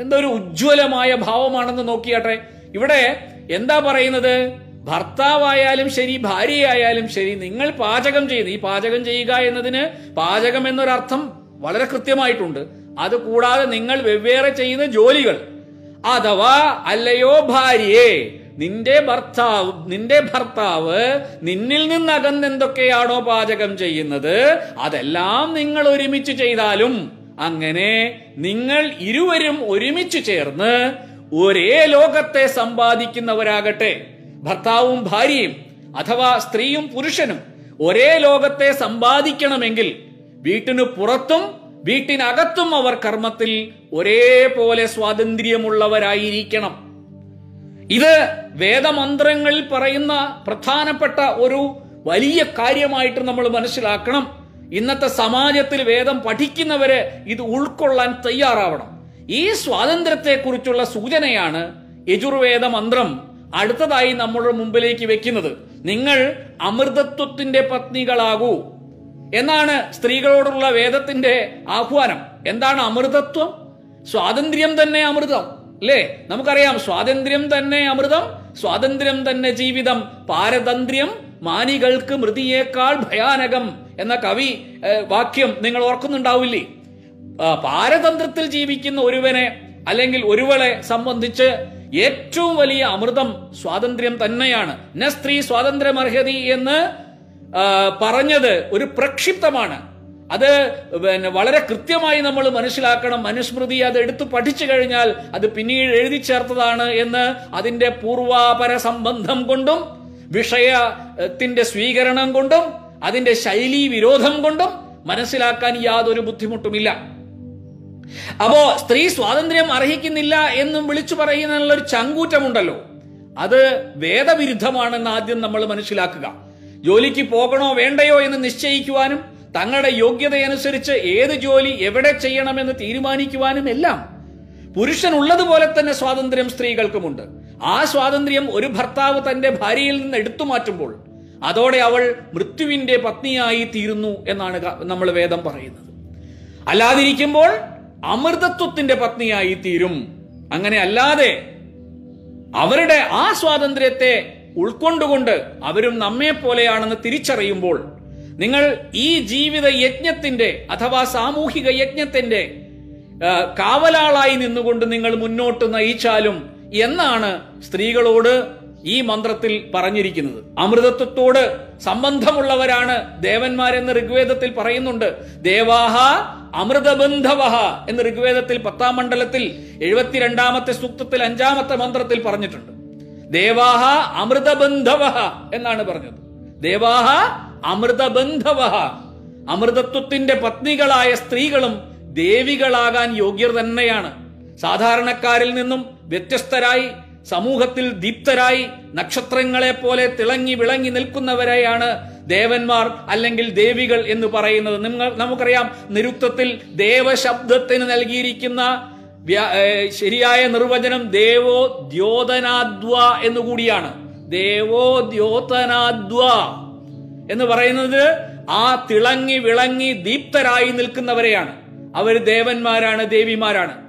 Speaker 1: എന്തൊരു ഉജ്ജ്വലമായ ഭാവമാണെന്ന് നോക്കിയാട്ടെ. ഇവിടെ എന്താ പറയുന്നത്? ഭർത്താവായാലും ശരി ഭാര്യയായാലും ശരി നിങ്ങൾ പാചകം ചെയ്യുന്നു. ഈ പാചകം ചെയ്യുക എന്നതിന് പാചകം എന്നൊരർത്ഥം വളരെ കൃത്യമായിട്ടുണ്ട്. അത് കൂടാതെ നിങ്ങൾ വെവ്വേറെ ചെയ്യുന്ന ജോലികൾ. അഥവാ അല്ലയോ ഭാര്യയെ നിന്റെ ഭർത്താവ് നിന്റെ ഭർത്താവ് നിന്നിൽ നിന്ന് അകന്നെന്തൊക്കെയാണോ പാചകം ചെയ്യുന്നത് അതെല്ലാം നിങ്ങൾ ഒരുമിച്ച് ചെയ്താലും അങ്ങനെ നിങ്ങൾ ഇരുവരും ഒരുമിച്ച് ചേർന്ന് ഒരേ ലോകത്തെ സമ്പാദിക്കുന്നവരാകട്ടെ. ഭർത്താവും ഭാര്യയും അഥവാ സ്ത്രീയും പുരുഷനും ഒരേ ലോകത്തെ സമ്പാദിക്കണമെങ്കിൽ വീട്ടിനു പുറത്തും വീട്ടിനകത്തും അവർ കർമ്മത്തിൽ ഒരേപോലെ സ്വാതന്ത്ര്യമുള്ളവരായിരിക്കണം. ഇത് വേദമന്ത്രങ്ങളിൽ പറയുന്ന പ്രധാനപ്പെട്ട ഒരു വലിയ കാര്യമായിട്ട് നമ്മൾ മനസ്സിലാക്കണം. ഇന്നത്തെ സമാജത്തിൽ വേദം പഠിക്കുന്നവരെ ഇത് ഉൾക്കൊള്ളാൻ തയ്യാറാവണം. ഈ സ്വാതന്ത്ര്യത്തെക്കുറിച്ചുള്ള സൂചനയാണ് യജുർവേദ മന്ത്രം അടുത്തതായി നമ്മുടെ മുമ്പിലേക്ക് വെക്കുന്നത്. നിങ്ങൾ അമൃതത്വത്തിന്റെ പത്നികളാകൂ. എന്നാണ് സ്ത്രീകളോടുള്ള വേദത്തിന്റെ ആഹ്വാനം. എന്താണ് അമൃതത്വം? സ്വാതന്ത്ര്യം തന്നെ അമൃതം. അല്ലേ നമുക്കറിയാം സ്വാതന്ത്ര്യം തന്നെ അമൃതം സ്വാതന്ത്ര്യം തന്നെ ജീവിതം. പാരതന്ത്ര്യം മാനികൾക്ക് മൃതിയേക്കാൾ ഭയാനകം എന്ന കവി വാക്യം നിങ്ങൾ ഓർക്കുന്നുണ്ടാവില്ലേ? പാരതന്ത്രത്തിൽ ജീവിക്കുന്ന ഒരുവനെ അല്ലെങ്കിൽ ഒരുവളെ സംബന്ധിച്ച് ഏറ്റവും വലിയ അമൃതം സ്വാതന്ത്ര്യം തന്നെയാണ്. ന സ്ത്രീ സ്വാതന്ത്ര്യമർഹതി എന്ന് പറഞ്ഞത് ഒരു പ്രക്ഷിപ്തമാണ്. അത് പിന്നെ വളരെ കൃത്യമായി നമ്മൾ മനസ്സിലാക്കണം. മനുസ്മൃതി അത് എടുത്തു പഠിച്ചു കഴിഞ്ഞാൽ അത് പിന്നീട് എഴുതി ചേർത്തതാണ് എന്ന് അതിന്റെ പൂർവാപര സംബന്ധം കൊണ്ടും വിഷയത്തിന്റെ സ്വീകരണം കൊണ്ടും അതിന്റെ ശൈലി വിരോധം കൊണ്ടും മനസ്സിലാക്കാൻ യാതൊരു ബുദ്ധിമുട്ടുമില്ല. അപ്പോ സ്ത്രീ സ്വാതന്ത്ര്യം അർഹിക്കുന്നില്ല എന്നും വിളിച്ചു പറയുന്നതിനുള്ള ഒരു ചങ്കൂറ്റമുണ്ടല്ലോ. അത് വേദവിരുദ്ധമാണെന്ന് ആദ്യം നമ്മൾ മനസ്സിലാക്കുക. ജോലിക്ക് പോകണോ വേണ്ടയോ എന്ന് നിശ്ചയിക്കുവാനും തങ്ങളുടെ യോഗ്യതയനുസരിച്ച് ഏത് ജോലി എവിടെ ചെയ്യണമെന്ന് തീരുമാനിക്കുവാനും എല്ലാം പുരുഷൻ ഉള്ളതുപോലെ തന്നെ സ്വാതന്ത്ര്യം സ്ത്രീകൾക്കുമുണ്ട്. ആ സ്വാതന്ത്ര്യം ഒരു ഭർത്താവ് തന്റെ ഭാര്യയിൽ നിന്ന് എടുത്തു മാറ്റുമ്പോൾ അതോടെ അവൾ മൃത്യുവിന്റെ പത്നിയായി തീരുന്നു എന്നാണ് നമ്മൾ വേദം പറയുന്നത്. അല്ലാതിരിക്കുമ്പോൾ അമൃതത്വത്തിന്റെ പത്നിയായി തീരും. അങ്ങനെ അല്ലാതെ അവരുടെ ആ സ്വാതന്ത്ര്യത്തെ ഉൾക്കൊണ്ടുകൊണ്ട് അവരും നമ്മെ പോലെയാണെന്ന് തിരിച്ചറിയുമ്പോൾ നിങ്ങൾ ഈ ജീവിത യജ്ഞത്തിന്റെ അഥവാ സാമൂഹിക യജ്ഞത്തിന്റെ കാവലാളായി നിന്നുകൊണ്ട് നിങ്ങൾ മുന്നോട്ട് നയിച്ചാലും എന്നാണ് സ്ത്രീകളോട് ഈ മന്ത്രത്തിൽ പറഞ്ഞിരിക്കുന്നത്. അമൃതത്വത്തോട് സംബന്ധമുള്ളവരാണ് ദേവന്മാരെന്ന് ഋഗ്വേദത്തിൽ പറയുന്നുണ്ട്. ദേവാഹ അമൃതബന്ധവഹ എന്ന് ഋഗ്വേദത്തിൽ പത്താം മണ്ഡലത്തിൽ എഴുപത്തിരണ്ടാമത്തെ സൂക്തത്തിൽ അഞ്ചാമത്തെ മന്ത്രത്തിൽ പറഞ്ഞിട്ടുണ്ട്. ദേവാഹ അമൃതബന്ധവഹ എന്നാണ് പറഞ്ഞത്. ദേവാഹ അമൃതബന്ധവഹ. അമൃതത്വത്തിന്റെ പത്നികളായ സ്ത്രീകളും ദേവികളാകാൻ യോഗ്യർ തന്നെയാണ്. സാധാരണക്കാരിൽ നിന്നും വ്യത്യസ്തരായി സമൂഹത്തിൽ ദീപ്തരായി നക്ഷത്രങ്ങളെ പോലെ തിളങ്ങി വിളങ്ങി നിൽക്കുന്നവരെയാണ് ദേവന്മാർ അല്ലെങ്കിൽ ദേവികൾ എന്ന് പറയുന്നത്. നിങ്ങൾ നമുക്കറിയാം നിരുക്തത്തിൽ ദേവശബ്ദത്തിന് നൽകിയിരിക്കുന്ന ശരിയായ നിർവചനം ദേവോ ദ്യോതനാദ്വ എന്നുകൂടിയാണ്. ദേവോ ദ്യോതനാദ്വ. എന്ന് പറയുന്നത് ആ തിളങ്ങി വിളങ്ങി ദീപ്തരായി നിൽക്കുന്നവരെയാണ്. അവർ ദേവന്മാരാണ് ദേവിമാരാണ്.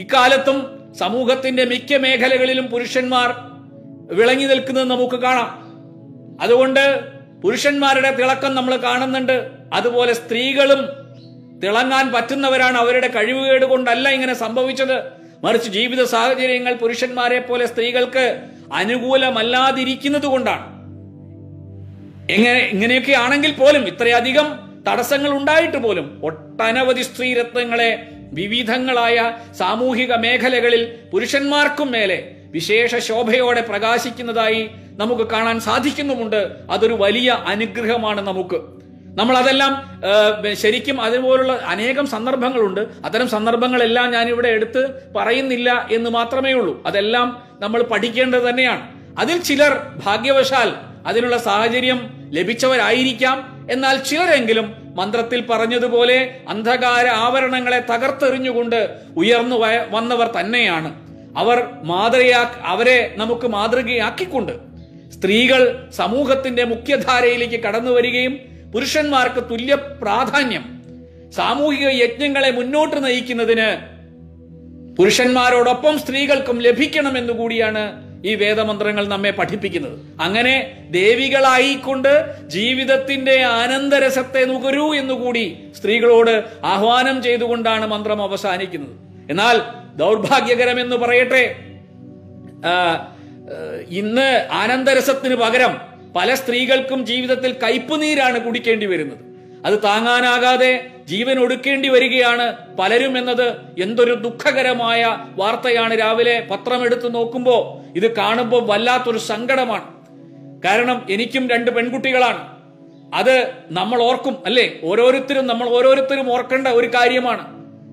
Speaker 1: ഇക്കാലത്തും സമൂഹത്തിന്റെ മിക്ക മേഖലകളിലും പുരുഷന്മാർ വിളങ്ങി നിൽക്കുന്നത് നമുക്ക് കാണാം. അതുകൊണ്ട് പുരുഷന്മാരുടെ തിളക്കം നമ്മൾ കാണുന്നുണ്ട്. അതുപോലെ സ്ത്രീകളും തിളങ്ങാൻ പറ്റുന്നവരാണ്. അവരുടെ കഴിവുകേട് കൊണ്ടല്ല ഇങ്ങനെ സംഭവിച്ചത്. മറിച്ച് ജീവിത സാഹചര്യങ്ങൾ പുരുഷന്മാരെ പോലെ സ്ത്രീകൾക്ക് അനുകൂലമല്ലാതിരിക്കുന്നത് കൊണ്ടാണ്. എങ്ങനെ ഇങ്ങനെയൊക്കെ ആണെങ്കിൽ പോലും ഇത്രയധികം തടസ്സങ്ങൾ ഉണ്ടായിട്ട് പോലും ഒട്ടനവധി സ്ത്രീരത്നങ്ങളെ വിവിധങ്ങളായ സാമൂഹിക മേഖലകളിൽ പുരുഷന്മാർക്കും മേലെ വിശേഷ ശോഭയോടെ പ്രകാശിക്കുന്നതായി നമുക്ക് കാണാൻ സാധിക്കുന്നുമുണ്ട്. അതൊരു വലിയ അനുഗ്രഹമാണ് നമുക്ക്. നമ്മൾ അതെല്ലാം ശരിക്കും അതുപോലുള്ള അനേകം സന്ദർഭങ്ങളുണ്ട്. അത്തരം സന്ദർഭങ്ങളെല്ലാം ഞാൻ ഇവിടെ എടുത്ത് പറയുന്നില്ല എന്ന് മാത്രമേ ഉള്ളൂ. അതെല്ലാം നമ്മൾ പഠിക്കേണ്ടത് തന്നെയാണ്. അതിൽ ചിലർ ഭാഗ്യവശാൽ അതിനുള്ള സാഹചര്യം ലഭിച്ചവരായിരിക്കാം. എന്നാൽ ചിലരെങ്കിലും മന്ത്രത്തിൽ പറഞ്ഞതുപോലെ അന്ധകാര ആവരണങ്ങളെ തകർത്തെറിഞ്ഞുകൊണ്ട് ഉയർന്നു വന്നവർ തന്നെയാണ്. അവർ മാതൃയാ അവരെ നമുക്ക് മാതൃകയാക്കിക്കൊണ്ട്. സ്ത്രീകൾ സമൂഹത്തിന്റെ മുഖ്യധാരയിലേക്ക് കടന്നു വരികയും പുരുഷന്മാർക്ക് തുല്യ പ്രാധാന്യം. സാമൂഹിക യജ്ഞങ്ങളെ മുന്നോട്ട് നയിക്കുന്നതിന് പുരുഷന്മാരോടൊപ്പം സ്ത്രീകൾക്കും ലഭിക്കണമെന്നു കൂടിയാണ് ഈ വേദമന്ത്രങ്ങൾ നമ്മെ പഠിപ്പിക്കുന്നത്. അങ്ങനെ ദേവികളായിക്കൊണ്ട് ജീവിതത്തിന്റെ ആനന്ദരസത്തെ നുകരൂ എന്നുകൂടി സ്ത്രീകളോട് ആഹ്വാനം ചെയ്തുകൊണ്ടാണ് മന്ത്രം അവസാനിക്കുന്നത്. എന്നാൽ ദൗർഭാഗ്യകരം എന്ന് പറയട്ടെ ഇന്ന് ആനന്ദരസത്തിന് പകരം പല സ്ത്രീകൾക്കും ജീവിതത്തിൽ കയ്പുനീരാണ് കുടിക്കേണ്ടി വരുന്നത്. അത് താങ്ങാനാകാതെ ജീവൻ ഒടുക്കേണ്ടി വരികയാണ് പലരും എന്നത് എന്തൊരു ദുഃഖകരമായ വാർത്തയാണ്. രാവിലെ പത്രം എടുത്തു നോക്കുമ്പോൾ ഇത് കാണുമ്പോൾ വല്ലാത്തൊരു സങ്കടമാണ്. കാരണം എനിക്കും രണ്ട് പെൺകുട്ടികളാണ്. അത് നമ്മൾ ഓർക്കും അല്ലേ? ഓരോരുത്തരും നമ്മൾ ഓരോരുത്തരും ഓർക്കേണ്ട ഒരു കാര്യമാണ്.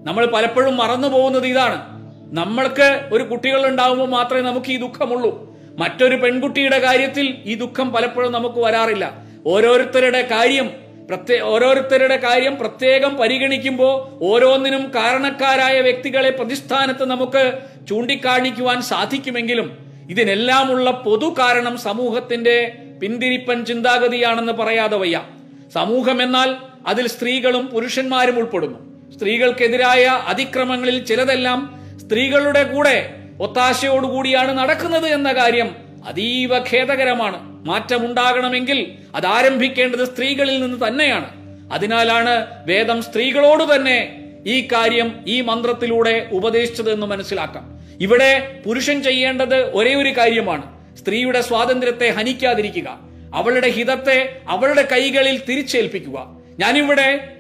Speaker 1: നമ്മൾ പലപ്പോഴും മറന്നു പോകുന്നത് ഇതാണ്. നമ്മൾക്ക് ഒരു കുട്ടികൾ ഉണ്ടാവുമ്പോൾ മാത്രമേ നമുക്ക് ഈ ദുഃഖമുള്ളൂ. മറ്റൊരു പെൺകുട്ടിയുടെ കാര്യത്തിൽ ഈ ദുഃഖം പലപ്പോഴും നമുക്ക് വരാറില്ല. ഓരോരുത്തരുടെ കാര്യം പ്രത്യേ ഓരോരുത്തരുടെ കാര്യം പ്രത്യേകം പരിഗണിക്കുമ്പോൾ ഓരോന്നിനും കാരണക്കാരായ വ്യക്തികളെ പ്രതിസ്ഥാനത്ത് നമുക്ക് ചൂണ്ടിക്കാണിക്കുവാൻ സാധിക്കുമെങ്കിലും ഇതിനെല്ലാമുള്ള പൊതു കാരണം സമൂഹത്തിന്റെ പിന്തിരിപ്പൻ ചിന്താഗതിയാണെന്ന് പറയാതെ വയ്യ. സമൂഹം എന്നാൽ അതിൽ സ്ത്രീകളും പുരുഷന്മാരും ഉൾപ്പെടുന്നു. സ്ത്രീകൾക്കെതിരായ അതിക്രമങ്ങളിൽ ചിലതെല്ലാം സ്ത്രീകളുടെ കൂടെ ഒത്താശയോടുകൂടിയാണ് നടക്കുന്നത് എന്ന കാര്യം അതീവ ഖേദകരമാണ്. മാറ്റമുണ്ടാകണമെങ്കിൽ അത് ആരംഭിക്കേണ്ടത് സ്ത്രീകളിൽ നിന്ന് തന്നെയാണ്. അതിനാലാണ് വേദം സ്ത്രീകളോട് തന്നെ ഈ കാര്യം ഈ മന്ത്രത്തിലൂടെ ഉപദേശിച്ചത് എന്ന് മനസ്സിലാക്കാം. ഇവിടെ പുരുഷൻ ചെയ്യേണ്ടത് ഒരേ ഒരു കാര്യമാണ്. സ്ത്രീയുടെ സ്വാതന്ത്ര്യത്തെ ഹനിക്കാതിരിക്കുക. അവളുടെ ഹിതത്തെ അവളുടെ കൈകളിൽ തിരിച്ചേൽപ്പിക്കുക. ഞാനിവിടെ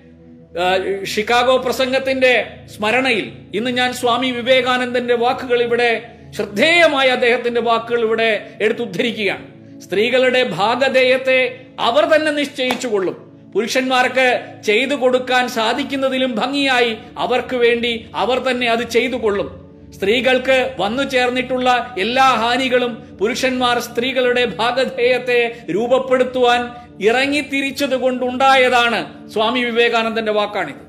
Speaker 1: ഷിക്കാഗോ പ്രസംഗത്തിന്റെ സ്മരണയിൽ ഇന്ന് ഞാൻ സ്വാമി വിവേകാനന്ദന്റെ വാക്കുകൾ ഇവിടെ ശ്രദ്ധേയമായ അദ്ദേഹത്തിന്റെ വാക്കുകൾ ഇവിടെ എടുത്തുദ്ധരിക്കുകയാണ്. സ്ത്രീകളുടെ ഭാഗധേയത്തെ അവർ തന്നെ നിശ്ചയിച്ചു കൊള്ളും പുരുഷന്മാർക്ക് ചെയ്തു കൊടുക്കാൻ സാധിക്കുന്നതിലും ഭംഗിയായി അവർക്ക് വേണ്ടി അവർ തന്നെ അത് ചെയ്തു കൊള്ളും സ്ത്രീകൾക്ക് വന്നു ചേർന്നിട്ടുള്ള എല്ലാ ഹാനികളും പുരുഷന്മാർ സ്ത്രീകളുടെ ഭാഗധേയത്തെ രൂപപ്പെടുത്തുവാൻ ഇറങ്ങിത്തിരിച്ചത് കൊണ്ടുണ്ടായതാണ് സ്വാമി വിവേകാനന്ദന്റെ വാക്കാണിത്.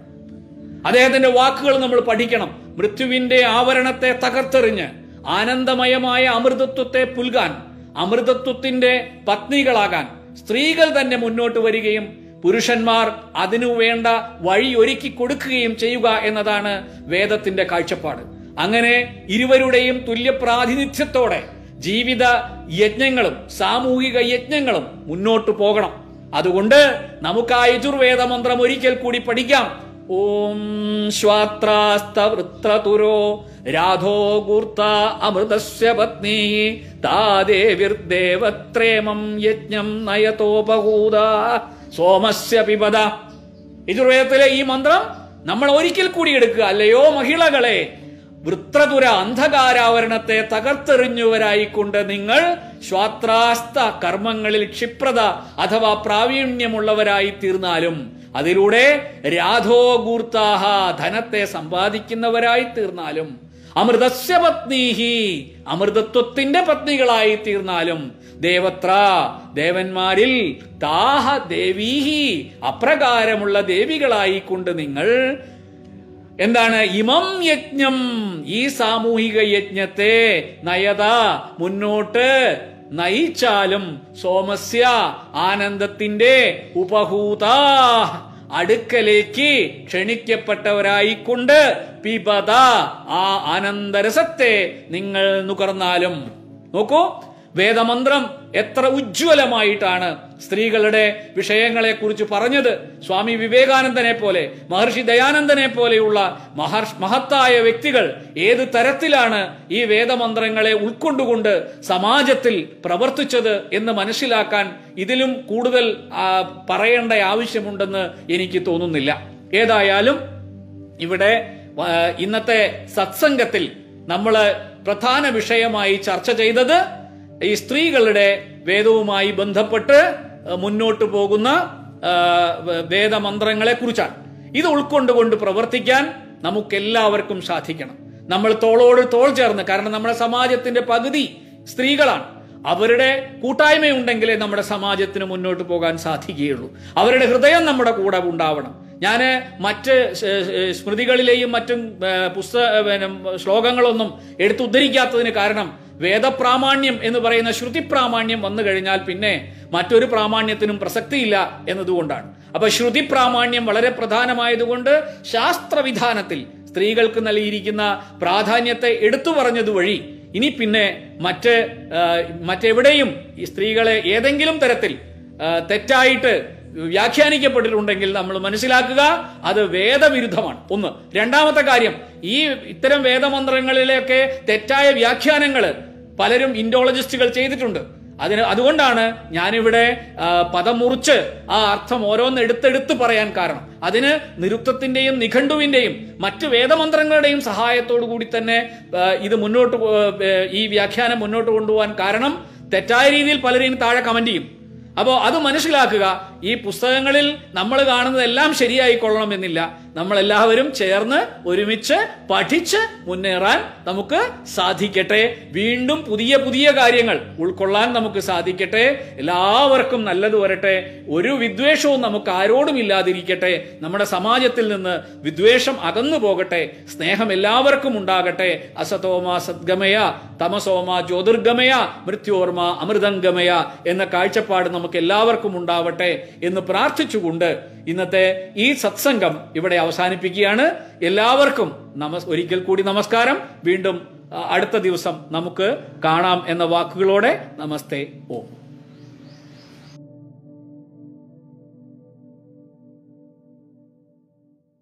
Speaker 1: അദ്ദേഹത്തിന്റെ വാക്കുകൾ നമ്മൾ പഠിക്കണം. മൃത്യുവിന്റെ ആവരണത്തെ തകർത്തെറിഞ്ഞ് ആനന്ദമയമായ അമൃതത്വത്തെ പുൽകാൻ അമൃതത്വത്തിന്റെ പത്നികളാകാൻ സ്ത്രീകൾ തന്നെ മുന്നോട്ട് വരികയും പുരുഷന്മാർ അതിനു വേണ്ട വഴി ഒരുക്കി കൊടുക്കുകയും ചെയ്യുക എന്നതാണ് വേദത്തിന്റെ കാഴ്ചപ്പാട്. അങ്ങനെ ഇരുവരുടെയും തുല്യ പ്രാതിനിധ്യത്തോടെ ജീവിത യജ്ഞങ്ങളും സാമൂഹിക യജ്ഞങ്ങളും മുന്നോട്ട് പോകണം. അതുകൊണ്ട് നമുക്ക് ആ യജുർവേദ മന്ത്രം ഒരിക്കൽ കൂടി പഠിക്കാം. ഓം ശ്വാത്രാസ്തവൃത്രതുരോ രാധോ ഗൂർത്ത അമൃതസ്യ പത്നി താദേവിർദേവത്രേമം യജ്ഞം നയതോപഹൂത സോമസ്യ പിബത യജുർവേദത്തിലെ ഈ മന്ത്രം നമ്മൾ ഒരിക്കൽ കൂടി എടുക്കുക അല്ലയോ മഹിളകളെ? വൃത്രതുര അന്ധകാരാവരണത്തെ തകർത്തെറിഞ്ഞുവരായിക്കൊണ്ട് നിങ്ങൾ ശ്വാത്രാസ്ത കർമ്മങ്ങളിൽ ക്ഷിപ്രത അഥവാ പ്രാവീണ്യമുള്ളവരായി തീർന്നാലും അതിലൂടെ രാധോഗൂർത്താഹ ധനത്തെ സമ്പാദിക്കുന്നവരായി തീർന്നാലും അമൃതസ്യ പത്നീഹി അമൃതത്വത്തിന്റെ പത്നികളായി തീർന്നാലും ദേവത്ര ദേവന്മാരിൽ താഹ ദേവീഹി അപ്രകാരമുള്ള ദേവികളായിക്കൊണ്ട് നിങ്ങൾ എന്താണ് ഇമം യജ്ഞം ഈ സാമൂഹിക യജ്ഞത്തെ നയത മുന്നോട്ട് നയിച്ചാലും സോമസ്യ ആനന്ദത്തിന്റെ ഉപഹൂത. അടുക്കലേക്ക് ക്ഷണിക്കപ്പെട്ടവരായിക്കൊണ്ട് പിപത ആ ആനന്ദരസത്തെ നിങ്ങൾ നുകർന്നാലും. നോക്കൂ വേദമന്ത്രം എത്ര ഉജ്ജ്വലമായിട്ടാണ് സ്ത്രീകളുടെ വിഷയങ്ങളെ കുറിച്ച് പറഞ്ഞത്. സ്വാമി വിവേകാനന്ദനെ പോലെ മഹർഷി ദയാനന്ദനെ പോലെയുള്ള മഹർഷ് മഹത്തായ വ്യക്തികൾ ഏത് തരത്തിലാണ് ഈ വേദമന്ത്രങ്ങളെ ഉൾക്കൊണ്ടുകൊണ്ട് സമാജത്തിൽ പ്രവർത്തിച്ചത് എന്ന് മനസ്സിലാക്കാൻ ഇതിലും കൂടുതൽ പറയേണ്ട ആവശ്യമുണ്ടെന്ന് എനിക്ക് തോന്നുന്നില്ല. ഏതായാലും ഇവിടെ ഇന്നത്തെ സത്സംഗത്തിൽ നമ്മൾ പ്രധാന വിഷയമായി ചർച്ച ചെയ്തത് ഈ സ്ത്രീകളുടെ വേദവുമായി ബന്ധപ്പെട്ട് മുന്നോട്ട് പോകുന്ന വേദമന്ത്രങ്ങളെ കുറിച്ചാണ്. ഇത് ഉൾക്കൊണ്ടുകൊണ്ട് പ്രവർത്തിക്കാൻ നമുക്കെല്ലാവർക്കും സാധിക്കണം. നമ്മൾ തോളോട് തോൾ ചേർന്ന് കാരണം നമ്മുടെ സമാജത്തിന്റെ പകുതി സ്ത്രീകളാണ്. അവരുടെ കൂട്ടായ്മയുണ്ടെങ്കിലേ നമ്മുടെ സമാജത്തിന് മുന്നോട്ട് പോകാൻ സാധിക്കുകയുള്ളൂ. അവരുടെ ഹൃദയം നമ്മുടെ കൂടെ ഉണ്ടാവണം. ഞാൻ മറ്റ് സ്മൃതികളിലെയും മറ്റും പുസ്തക ശ്ലോകങ്ങളൊന്നും എടുത്തുദ്ധരിക്കാത്തതിന് കാരണം വേദപ്രാമാണ്യം എന്ന് പറയുന്ന ശ്രുതി പ്രാമാണ്യം വന്നു കഴിഞ്ഞാൽ പിന്നെ മറ്റൊരു പ്രാമാണ്യത്തിനും പ്രസക്തിയില്ല എന്നതുകൊണ്ടാണ്. അപ്പൊ ശ്രുതി പ്രാമാണ്യം വളരെ പ്രധാനമായതുകൊണ്ട് ശാസ്ത്രവിധാനത്തിൽ സ്ത്രീകൾക്ക് നൽകിയിരിക്കുന്ന പ്രാധാന്യത്തെ എടുത്തു പറഞ്ഞത് വഴി ഇനി പിന്നെ മറ്റ് മറ്റെവിടെയും ഈ സ്ത്രീകളെ ഏതെങ്കിലും തരത്തിൽ തെറ്റായിട്ട് വ്യാഖ്യാനിക്കപ്പെട്ടിട്ടുണ്ടെങ്കിൽ നമ്മൾ മനസ്സിലാക്കുക അത് വേദവിരുദ്ധമാണ്. ഒന്ന്. രണ്ടാമത്തെ കാര്യം ഈ ഇത്തരം വേദമന്ത്രങ്ങളിലെയൊക്കെ തെറ്റായ വ്യാഖ്യാനങ്ങൾ പലരും ഇൻഡോളജിസ്റ്റുകൾ ചെയ്തിട്ടുണ്ട്. അതിന് അതുകൊണ്ടാണ് ഞാനിവിടെ പദം മുറിച്ച് ആ അർത്ഥം ഓരോന്ന് എടുത്തെടുത്ത് പറയാൻ കാരണം. അതിന് നിരുക്തത്തിന്റെയും നിഘണ്ടുവിന്റെയും മറ്റ് വേദമന്ത്രങ്ങളുടെയും സഹായത്തോടു കൂടി തന്നെ ഇത് മുന്നോട്ട് ഈ വ്യാഖ്യാനം മുന്നോട്ട് കൊണ്ടുപോകാൻ കാരണം തെറ്റായ രീതിയിൽ പലരെയും താഴെ കമന്റ് ചെയ്യും. അപ്പോൾ അത് മനസ്സിലാക്കുക ഈ പുസ്തകങ്ങളിൽ നമ്മൾ കാണുന്നതെല്ലാം ശരിയായിക്കൊള്ളണമെന്നില്ല നമ്മൾ എല്ലാവരും ചേർന്ന് ഒരുമിച്ച് പഠിച്ച് മുന്നേറാൻ നമുക്ക് സാധിക്കട്ടെ. വീണ്ടും പുതിയ പുതിയ കാര്യങ്ങൾ ഉൾക്കൊള്ളാൻ നമുക്ക് സാധിക്കട്ടെ. എല്ലാവർക്കും നല്ലത് വരട്ടെ. ഒരു വിദ്വേഷവും നമുക്ക് ആരോടും ഇല്ലാതിരിക്കട്ടെ. നമ്മുടെ സമാജത്തിൽ നിന്ന് വിദ്വേഷം അകന്നു പോകട്ടെ. സ്നേഹം എല്ലാവർക്കും ഉണ്ടാകട്ടെ. അസതോമ സദ്ഗമയ തമസോമ ജ്യോതിർഗമയ മൃത്യോർമ അമൃതംഗമയ എന്ന കാഴ്ചപ്പാട് നമുക്ക് എല്ലാവർക്കും ഉണ്ടാവട്ടെ. എന്ന് പ്രാർത്ഥിച്ചുകൊണ്ട് ഇന്നത്തെ ഈ സത്സംഗം ഇവിടെ അവസാനിപ്പിക്കുകയാണ്. എല്ലാവർക്കും നമസ് ഒരിക്കൽ കൂടി നമസ്കാരം. വീണ്ടും അടുത്ത ദിവസം നമുക്ക് കാണാം എന്ന വാക്കുകളോടെ നമസ്തേ. ഓം.